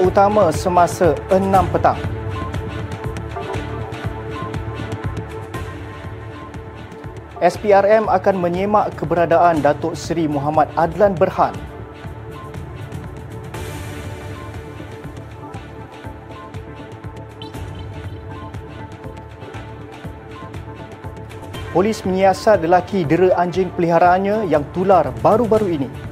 Utama semasa 6 petang. SPRM akan menyemak keberadaan Datuk Seri Muhammad Adlan Berhan Polis menyiasat lelaki dera anjing peliharaannya yang tular baru-baru ini.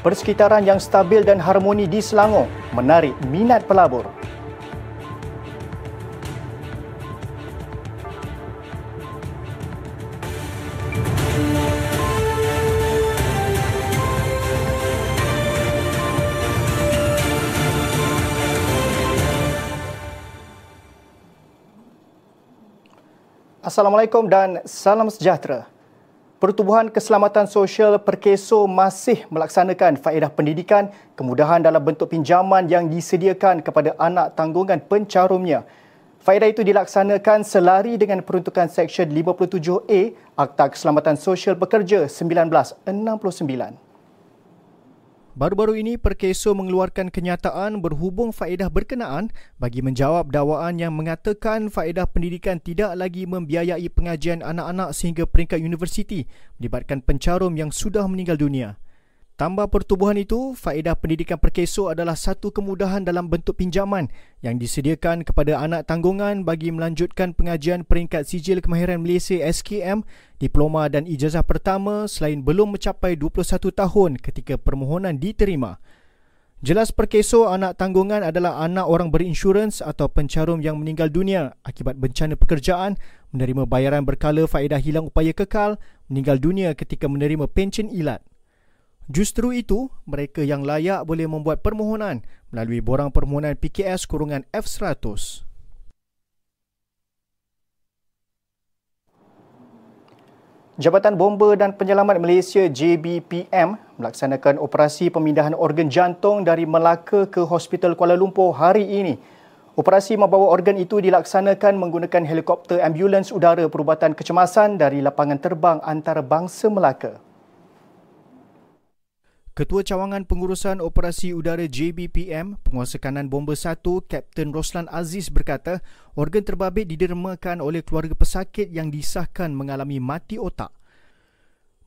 Persekitaran yang stabil dan harmoni di Selangor menarik minat pelabur. Assalamualaikum dan salam sejahtera. Pertubuhan Keselamatan Sosial Perkeso masih melaksanakan faedah pendidikan kemudahan dalam bentuk pinjaman yang disediakan kepada anak tanggungan pencarumnya. Faedah itu dilaksanakan selari dengan peruntukan Seksyen 57A Akta Keselamatan Sosial Pekerja 1969. Baru-baru ini Perkeso mengeluarkan kenyataan berhubung faedah berkenaan bagi menjawab dakwaan yang mengatakan faedah pendidikan tidak lagi membiayai pengajian anak-anak sehingga peringkat universiti melibatkan pencarum yang sudah meninggal dunia. Tambah pertubuhan itu, faedah pendidikan perkeso adalah satu kemudahan dalam bentuk pinjaman yang disediakan kepada anak tanggungan bagi melanjutkan pengajian peringkat sijil kemahiran Malaysia SKM, diploma dan ijazah pertama selain belum mencapai 21 tahun ketika permohonan diterima. Jelas perkeso anak tanggungan adalah anak orang berinsurans atau pencarum yang meninggal dunia akibat bencana pekerjaan, menerima bayaran berkala faedah hilang upaya kekal, meninggal dunia ketika menerima pencen ilat. Justru itu, mereka yang layak boleh membuat permohonan melalui borang permohonan PKS kurungan F100. Jabatan Bomba dan Penyelamat Malaysia JBPM melaksanakan operasi pemindahan organ jantung dari Melaka ke Hospital Kuala Lumpur hari ini. Operasi membawa organ itu dilaksanakan menggunakan helikopter ambulans udara perubatan kecemasan dari lapangan terbang antarabangsa Melaka. Ketua Cawangan Pengurusan Operasi Udara JBPM, Penguasa Kanan Bomba 1, Kapten Roslan Aziz berkata, organ terbabit didermakan oleh keluarga pesakit yang disahkan mengalami mati otak.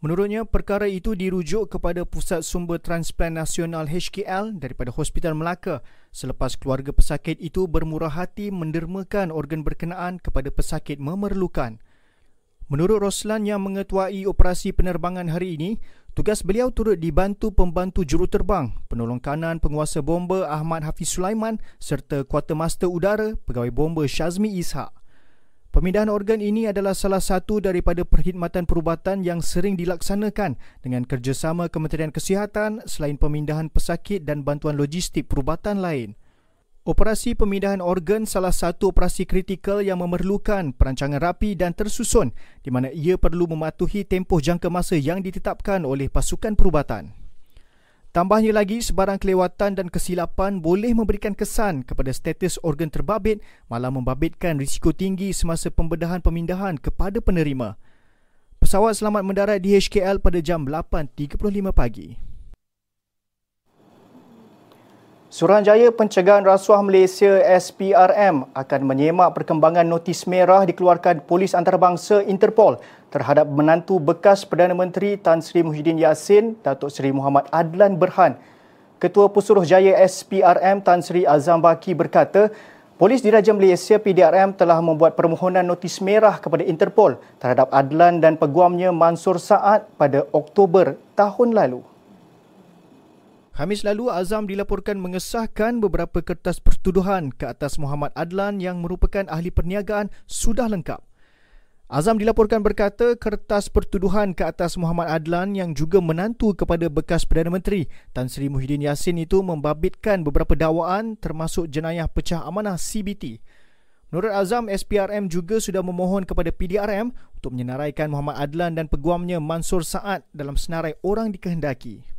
Menurutnya, perkara itu dirujuk kepada Pusat Sumber Transplant Nasional HKL daripada Hospital Melaka selepas keluarga pesakit itu bermurah hati mendermakan organ berkenaan kepada pesakit memerlukan. Menurut Roslan yang mengetuai operasi penerbangan hari ini, Tugas beliau turut dibantu pembantu juruterbang, penolong kanan penguasa bomba Ahmad Hafiz Sulaiman serta kuartermaster udara pegawai bomba Syazmi Ishak. Pemindahan organ ini adalah salah satu daripada perkhidmatan perubatan yang sering dilaksanakan dengan kerjasama Kementerian Kesihatan selain pemindahan pesakit dan bantuan logistik perubatan lain. Operasi pemindahan organ salah satu operasi kritikal yang memerlukan perancangan rapi dan tersusun di mana ia perlu mematuhi tempoh jangka masa yang ditetapkan oleh pasukan perubatan. Tambahnya lagi, sebarang kelewatan dan kesilapan boleh memberikan kesan kepada status organ terbabit malah membabitkan risiko tinggi semasa pembedahan pemindahan kepada penerima. Pesawat selamat mendarat di HKL pada jam 8.35 pagi. Suruhanjaya Pencegahan Rasuah Malaysia SPRM akan menyemak perkembangan notis merah dikeluarkan Polis Antarabangsa Interpol terhadap menantu bekas Perdana Menteri Tan Sri Muhyiddin Yassin, Datuk Seri Muhammad Adlan Berhan. Ketua Pesuruhjaya SPRM Tan Sri Azam Baki berkata, Polis Diraja Malaysia PDRM telah membuat permohonan notis merah kepada Interpol terhadap Adlan dan peguamnya Mansur Saad pada Oktober tahun lalu. Khamis lalu Azam dilaporkan mengesahkan beberapa kertas pertuduhan ke atas Muhammad Adlan yang merupakan ahli perniagaan sudah lengkap. Azam dilaporkan berkata kertas pertuduhan ke atas Muhammad Adlan yang juga menantu kepada bekas Perdana Menteri Tan Sri Muhyiddin Yassin itu membabitkan beberapa dakwaan termasuk jenayah pecah amanah CBT. Menurut Azam, SPRM juga sudah memohon kepada PDRM untuk menyenaraikan Muhammad Adlan dan peguamnya Mansur Saad dalam senarai orang dikehendaki.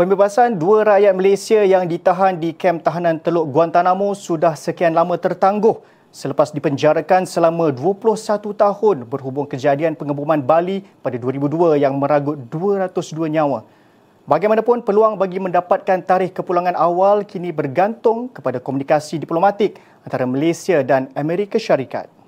Pembebasan dua rakyat Malaysia yang ditahan di kem tahanan Teluk Guantanamo sudah sekian lama tertangguh selepas dipenjarakan selama 21 tahun berhubung kejadian pengeboman Bali pada 2002 yang meragut 202 nyawa. Bagaimanapun, peluang bagi mendapatkan tarikh kepulangan awal kini bergantung kepada komunikasi diplomatik antara Malaysia dan Amerika Syarikat.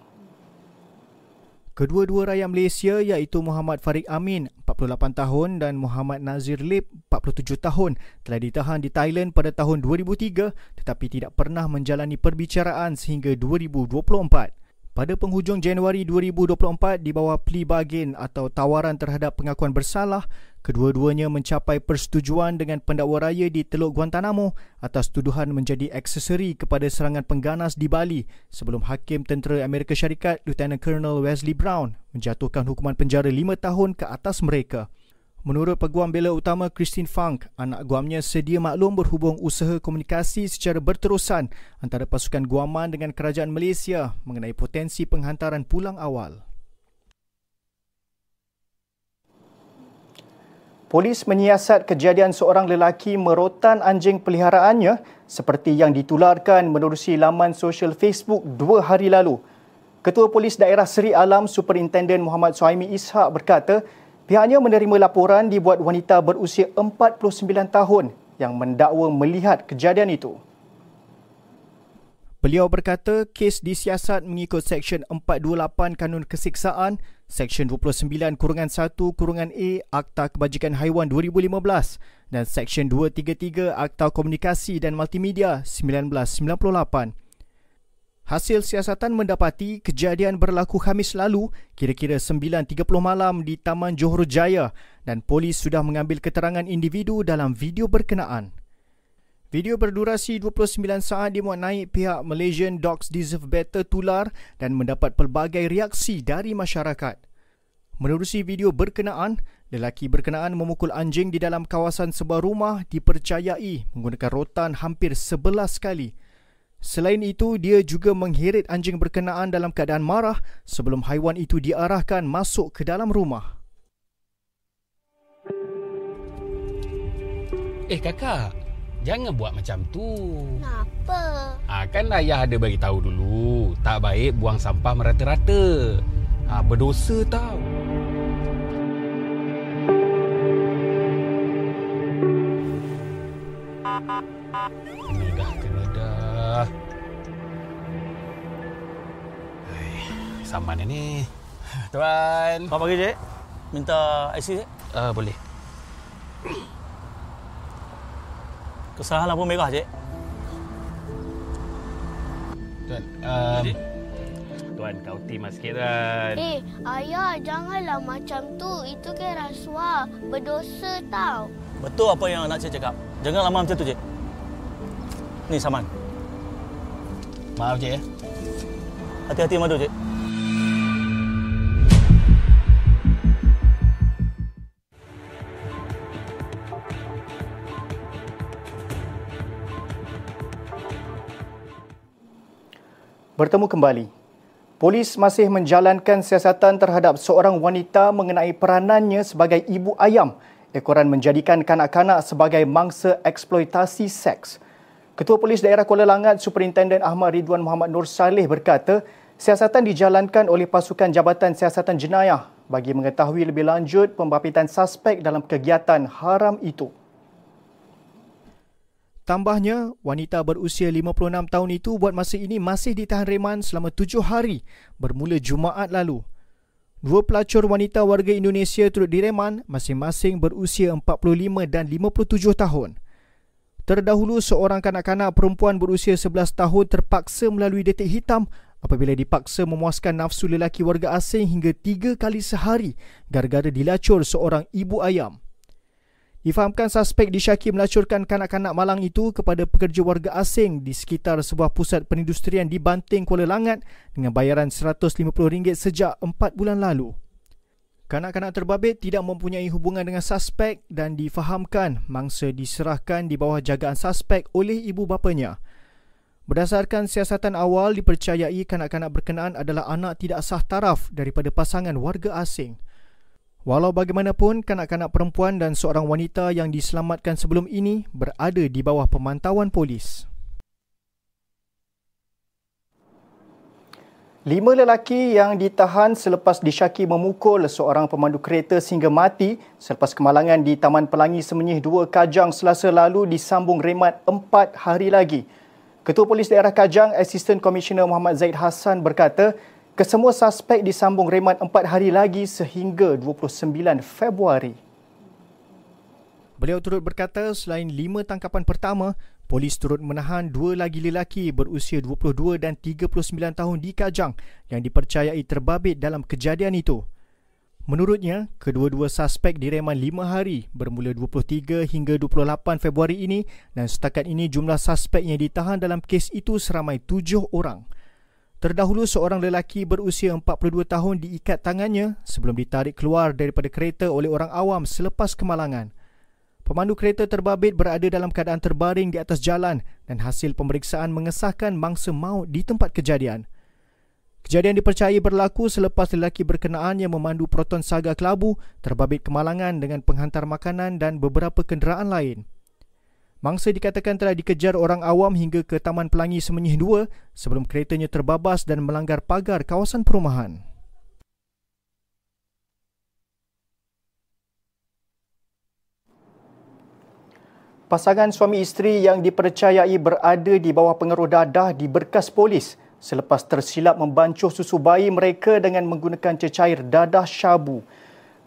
Kedua-dua rakyat Malaysia iaitu Muhammad Farid Amin, 48 tahun dan Muhammad Nazir Lip, 47 tahun telah ditahan di Thailand pada tahun 2003 tetapi tidak pernah menjalani perbicaraan sehingga 2024. Pada penghujung Januari 2024 di bawah plea bargain atau tawaran terhadap pengakuan bersalah, kedua-duanya mencapai persetujuan dengan pendakwa raya di Teluk Guantanamo atas tuduhan menjadi aksesori kepada serangan pengganas di Bali sebelum Hakim Tentera Amerika Syarikat Lieutenant Colonel Wesley Brown menjatuhkan hukuman penjara lima tahun ke atas mereka. Menurut Peguam Bela Utama Christine Funk, anak guamnya sedia maklum berhubung usaha komunikasi secara berterusan antara pasukan guaman dengan kerajaan Malaysia mengenai potensi penghantaran pulang awal. Polis menyiasat kejadian seorang lelaki merotan anjing peliharaannya seperti yang ditularkan menerusi laman sosial Facebook dua hari lalu. Ketua Polis Daerah Seri Alam Superintenden Muhammad Suhaimi Ishak berkata, Pihaknya menerima laporan dibuat wanita berusia 49 tahun yang mendakwa melihat kejadian itu. Beliau berkata kes disiasat mengikut Seksyen 428 Kanun Kesiksaan, Seksyen 29 Kurungan 1 Kurungan A Akta Kebajikan Haiwan 2015 dan Seksyen 233 Akta Komunikasi dan Multimedia 1998. Hasil siasatan mendapati kejadian berlaku Khamis lalu kira-kira 9.30 malam di Taman Johor Jaya dan polis sudah mengambil keterangan individu dalam video berkenaan. Video berdurasi 29 saat dimuat naik pihak Malaysian Dogs Deserve Better tular dan mendapat pelbagai reaksi dari masyarakat. Menerusi video berkenaan, lelaki berkenaan memukul anjing di dalam kawasan sebuah rumah dipercayai menggunakan rotan hampir 11 kali. Selain itu, dia juga mengheret anjing berkenaan dalam keadaan marah sebelum haiwan itu diarahkan masuk ke dalam rumah. Eh kakak, jangan buat macam tu. Kenapa? Ah kan ayah ada bagi tahu dulu, tak baik buang sampah merata-rata. Ah berdosa tau. Ini dah kena Hai, saman ni. Tuan. Apa pagi, Cik? Minta IC, Cik? Uh, boleh. Kesalahan lampu merah, Cik. Tuan, um, Tuan, kau timah sikit, Tuan. Eh, ayah janganlah macam tu. Itu kan rasuah. Berdosa tau. Betul apa yang nak Cik cakap. Jangan lama macam tu, Cik. Ni saman. Maaf, Cik. Ya. Hati-hati madu, Cik. Bertemu kembali. Polis masih menjalankan siasatan terhadap seorang wanita mengenai peranannya sebagai ibu ayam ekoran menjadikan kanak-kanak sebagai mangsa eksploitasi seks. Ketua Polis Daerah Kuala Langat Superintenden Ahmad Ridwan Muhammad Nur Saleh berkata, siasatan dijalankan oleh pasukan Jabatan Siasatan Jenayah bagi mengetahui lebih lanjut pembapitan suspek dalam kegiatan haram itu. Tambahnya, wanita berusia 56 tahun itu buat masa ini masih ditahan reman selama tujuh hari bermula Jumaat lalu. Dua pelacur wanita warga Indonesia turut direman masing-masing berusia 45 dan 57 tahun. Terdahulu, seorang kanak-kanak perempuan berusia 11 tahun terpaksa melalui detik hitam apabila dipaksa memuaskan nafsu lelaki warga asing hingga tiga kali sehari gara-gara dilacur seorang ibu ayam. Difahamkan suspek disyaki melacurkan kanak-kanak malang itu kepada pekerja warga asing di sekitar sebuah pusat perindustrian di Banting, Kuala Langat dengan bayaran RM150 sejak 4 bulan lalu. Kanak-kanak terbabit tidak mempunyai hubungan dengan suspek dan difahamkan mangsa diserahkan di bawah jagaan suspek oleh ibu bapanya. Berdasarkan siasatan awal dipercayai kanak-kanak berkenaan adalah anak tidak sah taraf daripada pasangan warga asing. Walau bagaimanapun, kanak-kanak perempuan dan seorang wanita yang diselamatkan sebelum ini berada di bawah pemantauan polis. Lima lelaki yang ditahan selepas disyaki memukul seorang pemandu kereta sehingga mati selepas kemalangan di Taman Pelangi Semenyih 2 Kajang selasa lalu disambung remat empat hari lagi. Ketua Polis Daerah Kajang, Asisten Komisioner Muhammad Zaid Hassan berkata, kesemua suspek disambung remat empat hari lagi sehingga 29 Februari. Beliau turut berkata selain lima tangkapan pertama, Polis turut menahan dua lagi lelaki berusia 22 dan 39 tahun di Kajang yang dipercayai terbabit dalam kejadian itu. Menurutnya, kedua-dua suspek direman lima hari bermula 23 hingga 28 Februari ini dan setakat ini jumlah suspek yang ditahan dalam kes itu seramai tujuh orang. Terdahulu seorang lelaki berusia 42 tahun diikat tangannya sebelum ditarik keluar daripada kereta oleh orang awam selepas kemalangan. Pemandu kereta terbabit berada dalam keadaan terbaring di atas jalan dan hasil pemeriksaan mengesahkan mangsa maut di tempat kejadian. Kejadian dipercayai berlaku selepas lelaki berkenaan yang memandu Proton Saga Kelabu terbabit kemalangan dengan penghantar makanan dan beberapa kenderaan lain. Mangsa dikatakan telah dikejar orang awam hingga ke Taman Pelangi Semenyih 2 sebelum keretanya terbabas dan melanggar pagar kawasan perumahan. Pasangan suami isteri yang dipercayai berada di bawah pengaruh dadah di berkas polis selepas tersilap membancuh susu bayi mereka dengan menggunakan cecair dadah syabu.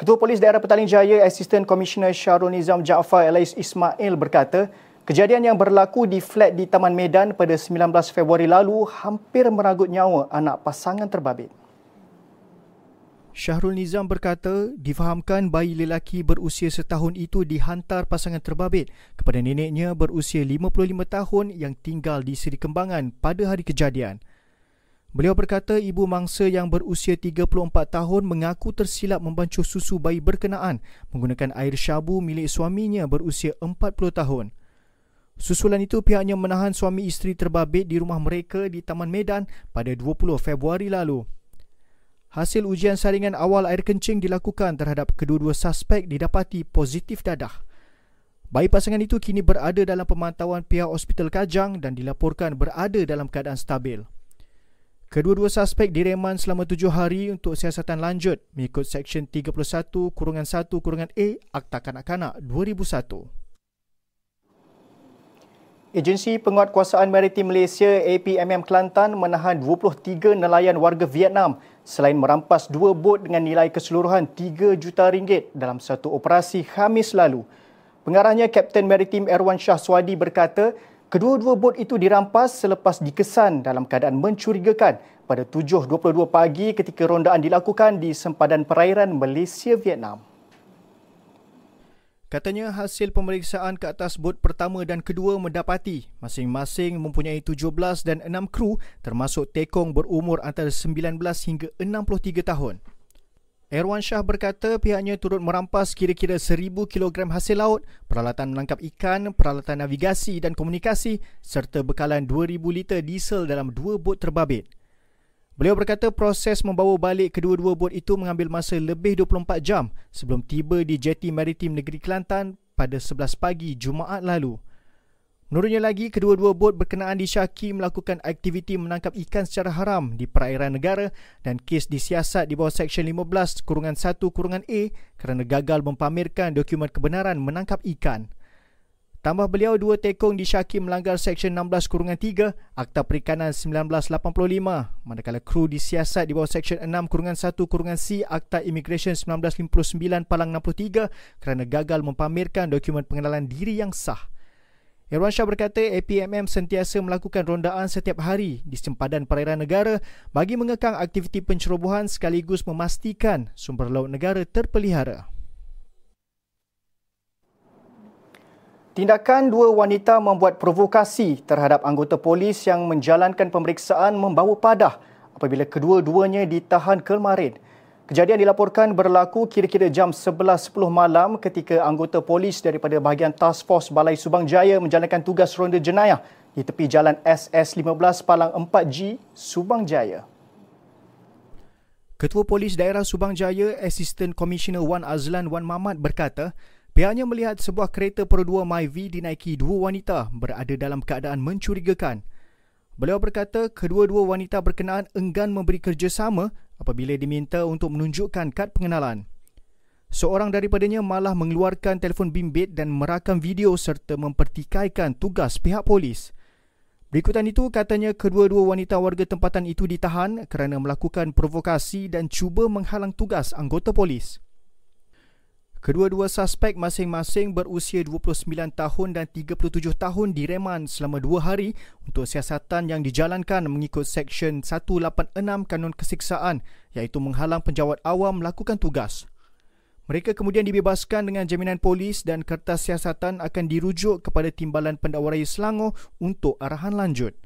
Ketua Polis Daerah Petaling Jaya, Asisten Komisioner Syarul Nizam Jaafar Elais Ismail berkata, kejadian yang berlaku di flat di Taman Medan pada 19 Februari lalu hampir meragut nyawa anak pasangan terbabit. Syahrul Nizam berkata, difahamkan bayi lelaki berusia setahun itu dihantar pasangan terbabit kepada neneknya berusia 55 tahun yang tinggal di Seri Kembangan pada hari kejadian. Beliau berkata ibu mangsa yang berusia 34 tahun mengaku tersilap membancuh susu bayi berkenaan menggunakan air syabu milik suaminya berusia 40 tahun. Susulan itu pihaknya menahan suami isteri terbabit di rumah mereka di Taman Medan pada 20 Februari lalu. Hasil ujian saringan awal air kencing dilakukan terhadap kedua-dua suspek didapati positif dadah. Bayi pasangan itu kini berada dalam pemantauan pihak Hospital Kajang dan dilaporkan berada dalam keadaan stabil. Kedua-dua suspek direman selama tujuh hari untuk siasatan lanjut mengikut Seksyen 31 kurungan 1 kurungan A Akta Kanak-Kanak 2001. Agensi Penguatkuasaan Maritim Malaysia APMM Kelantan menahan 23 nelayan warga Vietnam selain merampas dua bot dengan nilai keseluruhan 3 juta ringgit dalam satu operasi Khamis lalu. Pengarahnya Kapten Maritim Erwan Shah Swadi berkata, kedua-dua bot itu dirampas selepas dikesan dalam keadaan mencurigakan pada 7.22 pagi ketika rondaan dilakukan di sempadan perairan Malaysia-Vietnam. Katanya hasil pemeriksaan ke atas bot pertama dan kedua mendapati masing-masing mempunyai 17 dan 6 kru termasuk tekong berumur antara 19 hingga 63 tahun. Erwan Shah berkata pihaknya turut merampas kira-kira 1000 kg hasil laut, peralatan menangkap ikan, peralatan navigasi dan komunikasi serta bekalan 2000 liter diesel dalam dua bot terbabit. Beliau berkata proses membawa balik kedua-dua bot itu mengambil masa lebih 24 jam sebelum tiba di jeti maritim negeri Kelantan pada 11 pagi Jumaat lalu. Menurutnya lagi, kedua-dua bot berkenaan disyaki melakukan aktiviti menangkap ikan secara haram di perairan negara dan kes disiasat di bawah Seksyen 15 kurungan 1 kurungan A kerana gagal mempamerkan dokumen kebenaran menangkap ikan. Tambah beliau dua tekong disyaki melanggar Seksyen 16 kurungan 3 Akta Perikanan 1985 manakala kru disiasat di bawah Seksyen 6 kurungan 1 kurungan C Akta Immigration 1959 palang 63 kerana gagal mempamerkan dokumen pengenalan diri yang sah. Irwan Shah berkata APMM sentiasa melakukan rondaan setiap hari di sempadan perairan negara bagi mengekang aktiviti pencerobohan sekaligus memastikan sumber laut negara terpelihara. Tindakan dua wanita membuat provokasi terhadap anggota polis yang menjalankan pemeriksaan membawa padah apabila kedua-duanya ditahan kemarin. Kejadian dilaporkan berlaku kira-kira jam 11.10 malam ketika anggota polis daripada bahagian Task Force Balai Subang Jaya menjalankan tugas ronda jenayah di tepi jalan SS15 Palang 4G, Subang Jaya. Ketua Polis Daerah Subang Jaya, Assistant Commissioner Wan Azlan Wan Mamat berkata, Pihaknya melihat sebuah kereta 2 Myvi dinaiki dua wanita berada dalam keadaan mencurigakan. Beliau berkata kedua-dua wanita berkenaan enggan memberi kerjasama apabila diminta untuk menunjukkan kad pengenalan. Seorang daripadanya malah mengeluarkan telefon bimbit dan merakam video serta mempertikaikan tugas pihak polis. Berikutan itu katanya kedua-dua wanita warga tempatan itu ditahan kerana melakukan provokasi dan cuba menghalang tugas anggota polis. Kedua-dua suspek masing-masing berusia 29 tahun dan 37 tahun direman selama dua hari untuk siasatan yang dijalankan mengikut Seksyen 186 Kanun Kesiksaan iaitu menghalang penjawat awam melakukan tugas. Mereka kemudian dibebaskan dengan jaminan polis dan kertas siasatan akan dirujuk kepada Timbalan Pendakwa Raya Selangor untuk arahan lanjut.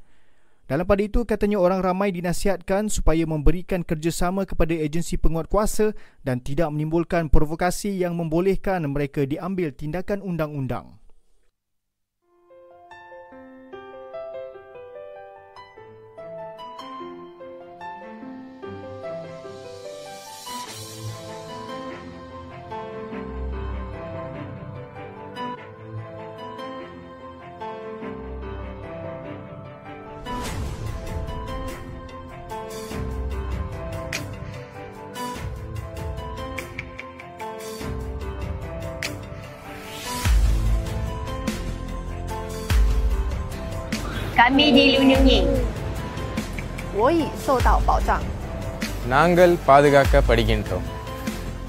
Dalam pada itu, katanya orang ramai dinasihatkan supaya memberikan kerjasama kepada agensi penguat kuasa dan tidak menimbulkan provokasi yang membolehkan mereka diambil tindakan undang-undang. kami dilindungi.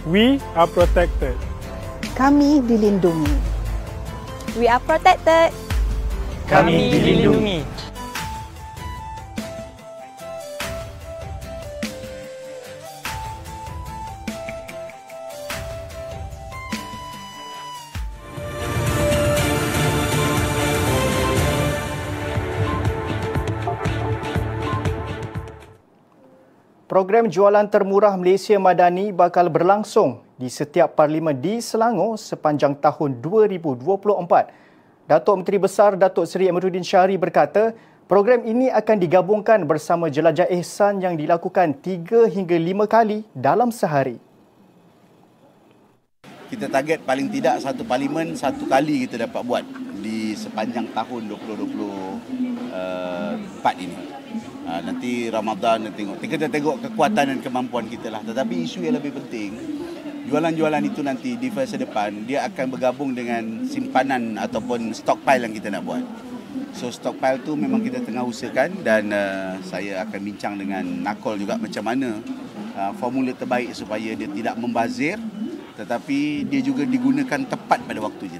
We are protected. Kami dilindungi. We are protected. Kami dilindungi. Program jualan termurah Malaysia Madani bakal berlangsung di setiap parlimen di Selangor sepanjang tahun 2024. Datuk Menteri Besar Datuk Seri Amiruddin Syahri berkata, program ini akan digabungkan bersama jelajah ihsan yang dilakukan 3 hingga 5 kali dalam sehari. kita target paling tidak satu parlimen satu kali kita dapat buat di sepanjang tahun 2024 uh, ini. Uh, nanti Ramadan nanti tengok. Kita tengok kekuatan dan kemampuan kita lah. Tetapi isu yang lebih penting, jualan-jualan itu nanti di fasa depan dia akan bergabung dengan simpanan ataupun stockpile yang kita nak buat. So stockpile tu memang kita tengah usahakan dan uh, saya akan bincang dengan Nakol juga macam mana uh, formula terbaik supaya dia tidak membazir tetapi dia juga digunakan tepat pada waktunya.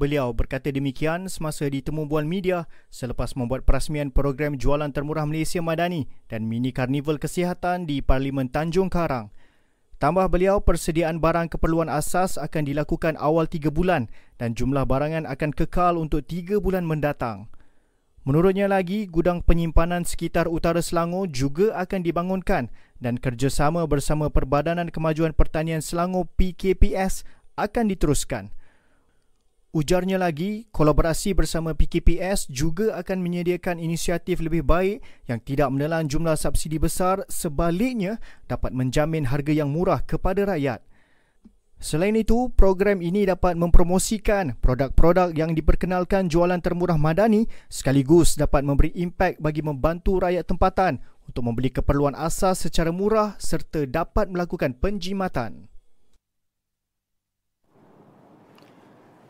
Beliau berkata demikian semasa ditemu bual media selepas membuat perasmian program jualan termurah Malaysia Madani dan mini karnival kesihatan di Parlimen Tanjung Karang. Tambah beliau, persediaan barang keperluan asas akan dilakukan awal 3 bulan dan jumlah barangan akan kekal untuk 3 bulan mendatang. Menurutnya lagi, gudang penyimpanan sekitar utara Selangor juga akan dibangunkan dan kerjasama bersama Perbadanan Kemajuan Pertanian Selangor PKPS akan diteruskan. Ujarnya lagi, kolaborasi bersama PKPS juga akan menyediakan inisiatif lebih baik yang tidak menelan jumlah subsidi besar sebaliknya dapat menjamin harga yang murah kepada rakyat. Selain itu, program ini dapat mempromosikan produk-produk yang diperkenalkan jualan termurah madani sekaligus dapat memberi impak bagi membantu rakyat tempatan untuk membeli keperluan asas secara murah serta dapat melakukan penjimatan.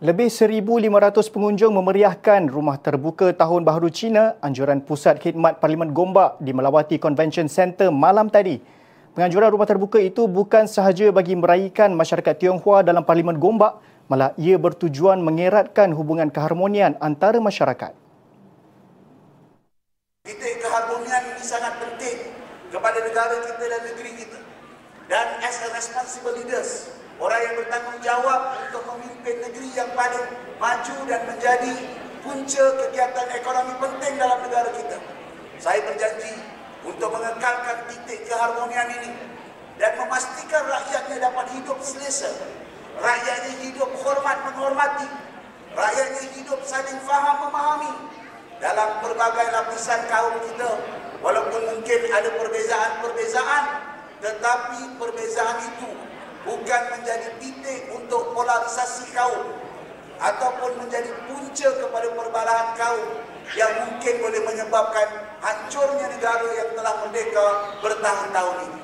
Lebih 1,500 pengunjung memeriahkan Rumah Terbuka Tahun Baharu Cina anjuran Pusat Khidmat Parlimen Gombak di Melawati Convention Centre malam tadi. Penganjuran rumah terbuka itu bukan sahaja bagi meraihkan masyarakat Tionghoa dalam Parlimen Gombak, malah ia bertujuan mengeratkan hubungan keharmonian antara masyarakat. Titik keharmonian ini sangat penting kepada negara kita dan negeri kita. Dan as a responsible leaders, orang yang bertanggungjawab untuk memimpin negeri yang paling maju dan menjadi punca kegiatan ekonomi penting dalam negara kita. Saya berjanji untuk mengekalkan titik keharmonian ini dan memastikan rakyatnya dapat hidup selesa. Rakyatnya hidup hormat menghormati. Rakyatnya hidup saling faham memahami dalam berbagai lapisan kaum kita. Walaupun mungkin ada perbezaan-perbezaan, tetapi perbezaan itu bukan menjadi titik untuk polarisasi kaum ataupun menjadi punca kepada perbalahan kaum yang mungkin boleh menyebabkan hancurnya negara yang telah merdeka bertahun-tahun ini.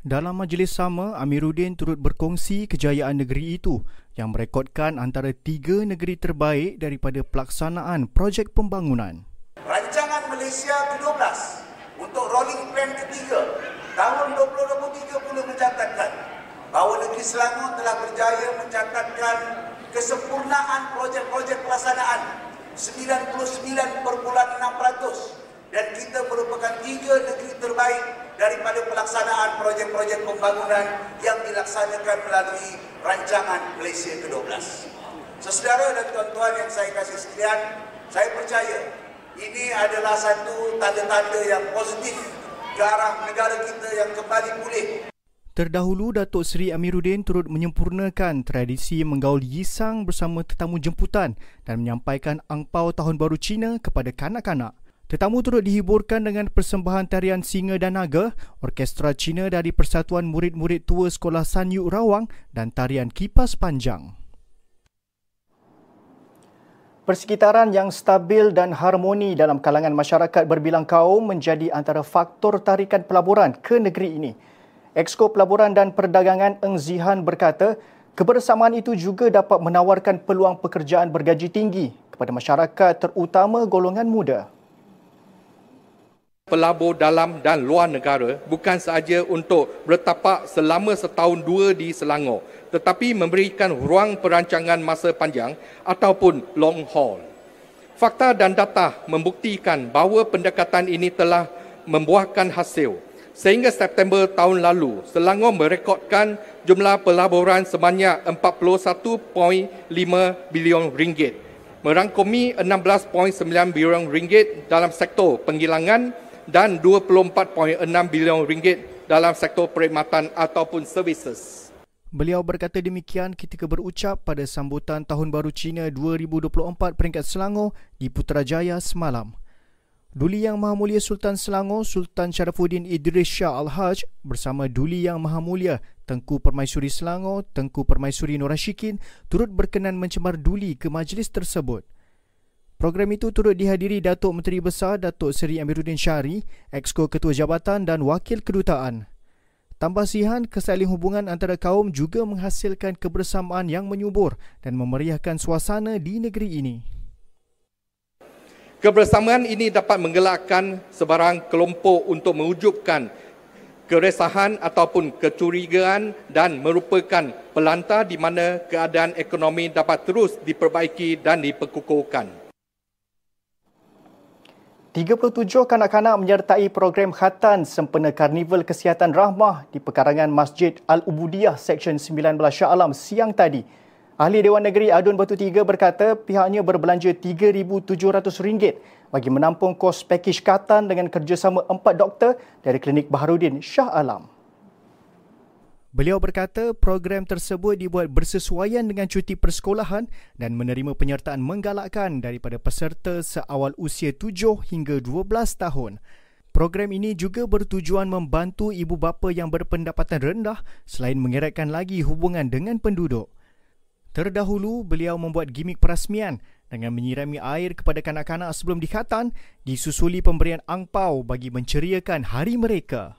Dalam majlis sama, Amiruddin turut berkongsi kejayaan negeri itu yang merekodkan antara tiga negeri terbaik daripada pelaksanaan projek pembangunan. Rancangan Malaysia ke-12 untuk rolling plan ketiga tahun 2023 pula mencatatkan bahawa negeri Selangor telah berjaya mencatatkan kesempurnaan projek-projek pelaksanaan 99.6% dan kita merupakan tiga negeri terbaik daripada pelaksanaan projek-projek pembangunan yang dilaksanakan melalui rancangan Malaysia ke-12. Sesedara dan tuan-tuan yang saya kasih sekalian, saya percaya ini adalah satu tanda-tanda yang positif ke arah negara kita yang kembali pulih Terdahulu, Datuk Seri Amiruddin turut menyempurnakan tradisi menggaul Yisang bersama tetamu jemputan dan menyampaikan angpau Tahun Baru Cina kepada kanak-kanak. Tetamu turut dihiburkan dengan persembahan tarian Singa dan Naga, Orkestra Cina dari Persatuan Murid-Murid Tua Sekolah Sanyu Rawang dan tarian Kipas Panjang. Persekitaran yang stabil dan harmoni dalam kalangan masyarakat berbilang kaum menjadi antara faktor tarikan pelaburan ke negeri ini. Exko Pelaburan dan Perdagangan Eng Zihan berkata, kebersamaan itu juga dapat menawarkan peluang pekerjaan bergaji tinggi kepada masyarakat terutama golongan muda. Pelabur dalam dan luar negara bukan sahaja untuk bertapak selama setahun dua di Selangor tetapi memberikan ruang perancangan masa panjang ataupun long haul. Fakta dan data membuktikan bahawa pendekatan ini telah membuahkan hasil Sehingga September tahun lalu, Selangor merekodkan jumlah pelaburan sebanyak 41.5 bilion ringgit, merangkumi 16.9 bilion ringgit dalam sektor penghilangan dan 24.6 bilion ringgit dalam sektor perkhidmatan ataupun services. Beliau berkata demikian ketika berucap pada sambutan Tahun Baru Cina 2024 peringkat Selangor di Putrajaya semalam. Duli Yang Maha Mulia Sultan Selangor Sultan Syarafuddin Idris Shah Al-Haj bersama Duli Yang Maha Mulia Tengku Permaisuri Selangor Tengku Permaisuri Nur Ashikin turut berkenan mencemar duli ke majlis tersebut. Program itu turut dihadiri Datuk Menteri Besar Datuk Seri Amiruddin Syari, Exco Ketua Jabatan dan Wakil Kedutaan. Tambasihan kesaling hubungan antara kaum juga menghasilkan kebersamaan yang menyubur dan memeriahkan suasana di negeri ini. Kebersamaan ini dapat menggelakkan sebarang kelompok untuk mewujudkan keresahan ataupun kecurigaan dan merupakan pelantar di mana keadaan ekonomi dapat terus diperbaiki dan diperkukuhkan. 37 kanak-kanak menyertai program khatan sempena Karnival Kesihatan Rahmah di pekarangan Masjid Al-Ubudiyah Seksyen 19 Shah Alam siang tadi. Ahli Dewan Negeri Adun Batu Tiga berkata pihaknya berbelanja RM3,700 bagi menampung kos pakej katan dengan kerjasama empat doktor dari Klinik Baharudin Shah Alam. Beliau berkata program tersebut dibuat bersesuaian dengan cuti persekolahan dan menerima penyertaan menggalakkan daripada peserta seawal usia 7 hingga 12 tahun. Program ini juga bertujuan membantu ibu bapa yang berpendapatan rendah selain mengeratkan lagi hubungan dengan penduduk. Terdahulu, beliau membuat gimik perasmian dengan menyirami air kepada kanak-kanak sebelum dikhatan disusuli pemberian angpau bagi menceriakan hari mereka.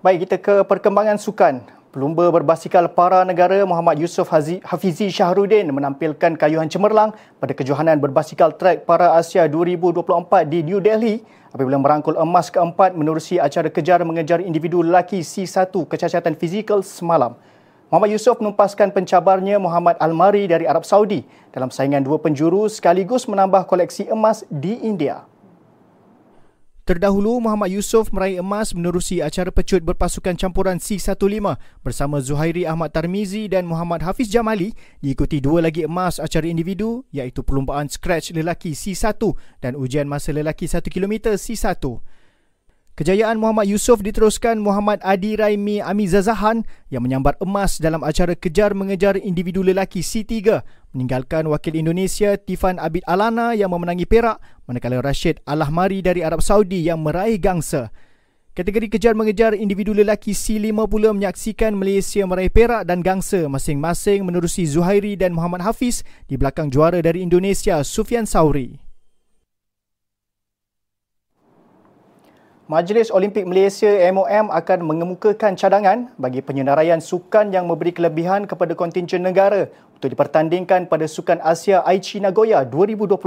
Baik, kita ke perkembangan sukan. Pelumba berbasikal para negara Muhammad Yusof Hafizi Shahruddin menampilkan kayuhan cemerlang pada kejohanan berbasikal trek para Asia 2024 di New Delhi apabila merangkul emas keempat menerusi acara kejar mengejar individu lelaki C1 kecacatan fizikal semalam. Muhammad Yusof menumpaskan pencabarnya Muhammad Almari dari Arab Saudi dalam saingan dua penjuru sekaligus menambah koleksi emas di India. Terdahulu, Muhammad Yusof meraih emas menerusi acara pecut berpasukan campuran C15 bersama Zuhairi Ahmad Tarmizi dan Muhammad Hafiz Jamali diikuti dua lagi emas acara individu iaitu perlumbaan scratch lelaki C1 dan ujian masa lelaki 1 km C1. Kejayaan Muhammad Yusof diteruskan Muhammad Adi Raimi Amizazahan yang menyambar emas dalam acara kejar mengejar individu lelaki C3 meninggalkan wakil Indonesia Tifan Abid Alana yang memenangi perak manakala Rashid Alahmari dari Arab Saudi yang meraih gangsa. Kategori kejar mengejar individu lelaki C50 menyaksikan Malaysia meraih perak dan gangsa masing-masing menerusi Zuhairi dan Muhammad Hafiz di belakang juara dari Indonesia Sufian Sauri. Majlis Olimpik Malaysia MOM akan mengemukakan cadangan bagi penyenaraian sukan yang memberi kelebihan kepada kontingen negara untuk dipertandingkan pada Sukan Asia Aichi Nagoya 2026.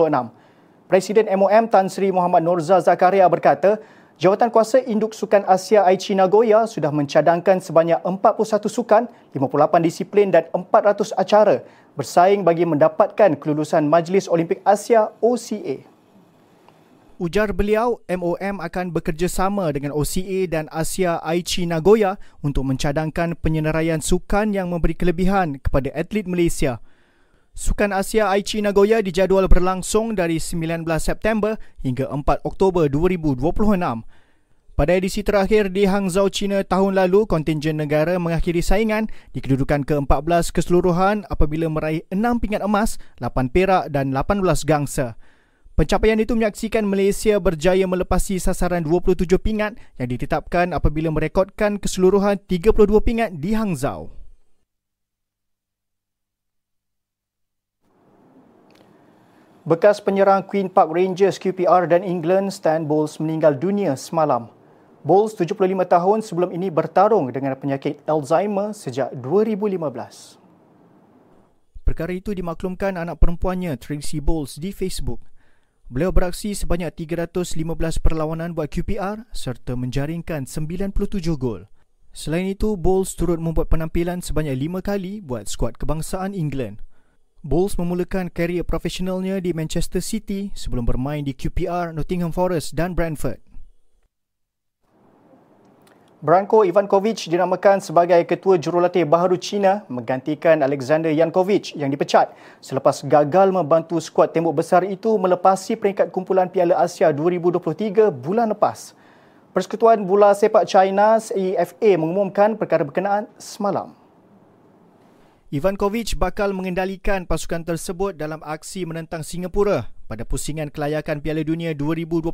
Presiden MOM Tan Sri Muhammad Norza Zakaria berkata, Jawatan Kuasa Induk Sukan Asia Aichi Nagoya sudah mencadangkan sebanyak 41 sukan, 58 disiplin dan 400 acara bersaing bagi mendapatkan kelulusan Majlis Olimpik Asia OCA. Ujar beliau, MOM akan bekerjasama dengan OCA dan Asia Aichi Nagoya untuk mencadangkan penyenaraian sukan yang memberi kelebihan kepada atlet Malaysia – Sukan Asia Aichi Nagoya dijadual berlangsung dari 19 September hingga 4 Oktober 2026. Pada edisi terakhir di Hangzhou, China tahun lalu, kontingen negara mengakhiri saingan di kedudukan ke-14 keseluruhan apabila meraih 6 pingat emas, 8 perak dan 18 gangsa. Pencapaian itu menyaksikan Malaysia berjaya melepasi sasaran 27 pingat yang ditetapkan apabila merekodkan keseluruhan 32 pingat di Hangzhou. Bekas penyerang Queen Park Rangers QPR dan England Stan Bowles meninggal dunia semalam. Bowles 75 tahun sebelum ini bertarung dengan penyakit Alzheimer sejak 2015. Perkara itu dimaklumkan anak perempuannya Tracy Bowles di Facebook. Beliau beraksi sebanyak 315 perlawanan buat QPR serta menjaringkan 97 gol. Selain itu, Bowles turut membuat penampilan sebanyak 5 kali buat skuad kebangsaan England. Bowles memulakan karier profesionalnya di Manchester City sebelum bermain di QPR, Nottingham Forest dan Brentford. Branko Ivankovic dinamakan sebagai ketua jurulatih baharu China menggantikan Alexander Yankovic yang dipecat selepas gagal membantu skuad tembok besar itu melepasi peringkat kumpulan Piala Asia 2023 bulan lepas. Persekutuan Bola Sepak China CEFA mengumumkan perkara berkenaan semalam. Ivankovic bakal mengendalikan pasukan tersebut dalam aksi menentang Singapura pada pusingan kelayakan Piala Dunia 2026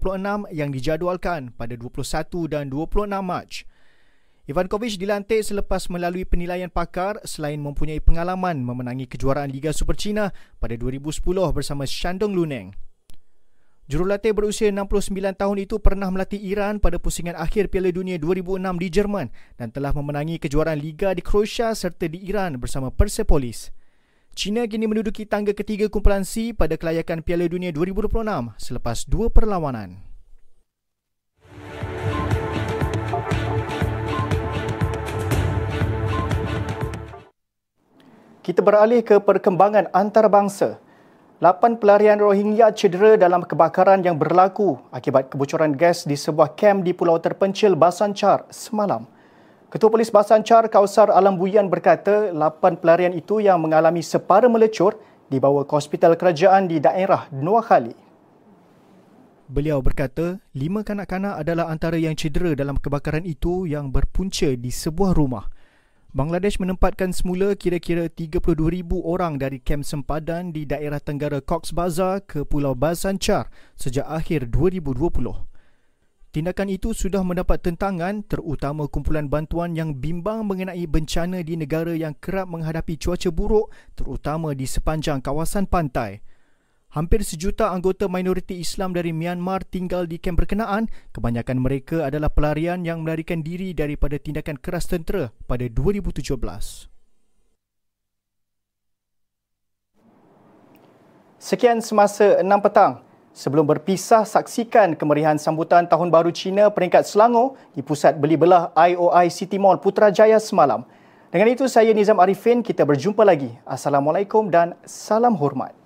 yang dijadualkan pada 21 dan 26 Mac. Ivankovic dilantik selepas melalui penilaian pakar selain mempunyai pengalaman memenangi kejuaraan Liga Super China pada 2010 bersama Shandong Luneng. Jurulatih berusia 69 tahun itu pernah melatih Iran pada pusingan akhir Piala Dunia 2006 di Jerman dan telah memenangi kejuaraan Liga di Croatia serta di Iran bersama Persepolis. China kini menduduki tangga ketiga kumpulan C pada kelayakan Piala Dunia 2026 selepas dua perlawanan. Kita beralih ke perkembangan antarabangsa. Lapan pelarian Rohingya cedera dalam kebakaran yang berlaku akibat kebocoran gas di sebuah kem di Pulau Terpencil Basanchar semalam. Ketua Polis Basanchar Kausar Alam Buyan berkata lapan pelarian itu yang mengalami separa melecur dibawa ke hospital kerajaan di daerah Nuah Khali. Beliau berkata, lima kanak-kanak adalah antara yang cedera dalam kebakaran itu yang berpunca di sebuah rumah. Bangladesh menempatkan semula kira-kira 32,000 orang dari kem sempadan di daerah tenggara Cox Bazar ke Pulau Basanchar sejak akhir 2020. Tindakan itu sudah mendapat tentangan terutama kumpulan bantuan yang bimbang mengenai bencana di negara yang kerap menghadapi cuaca buruk terutama di sepanjang kawasan pantai. Hampir sejuta anggota minoriti Islam dari Myanmar tinggal di kem berkenaan. Kebanyakan mereka adalah pelarian yang melarikan diri daripada tindakan keras tentera pada 2017. Sekian semasa 6 petang. Sebelum berpisah, saksikan kemeriahan sambutan Tahun Baru Cina peringkat Selangor di Pusat Beli Belah IOI City Mall Putrajaya semalam. Dengan itu, saya Nizam Arifin. Kita berjumpa lagi. Assalamualaikum dan salam hormat.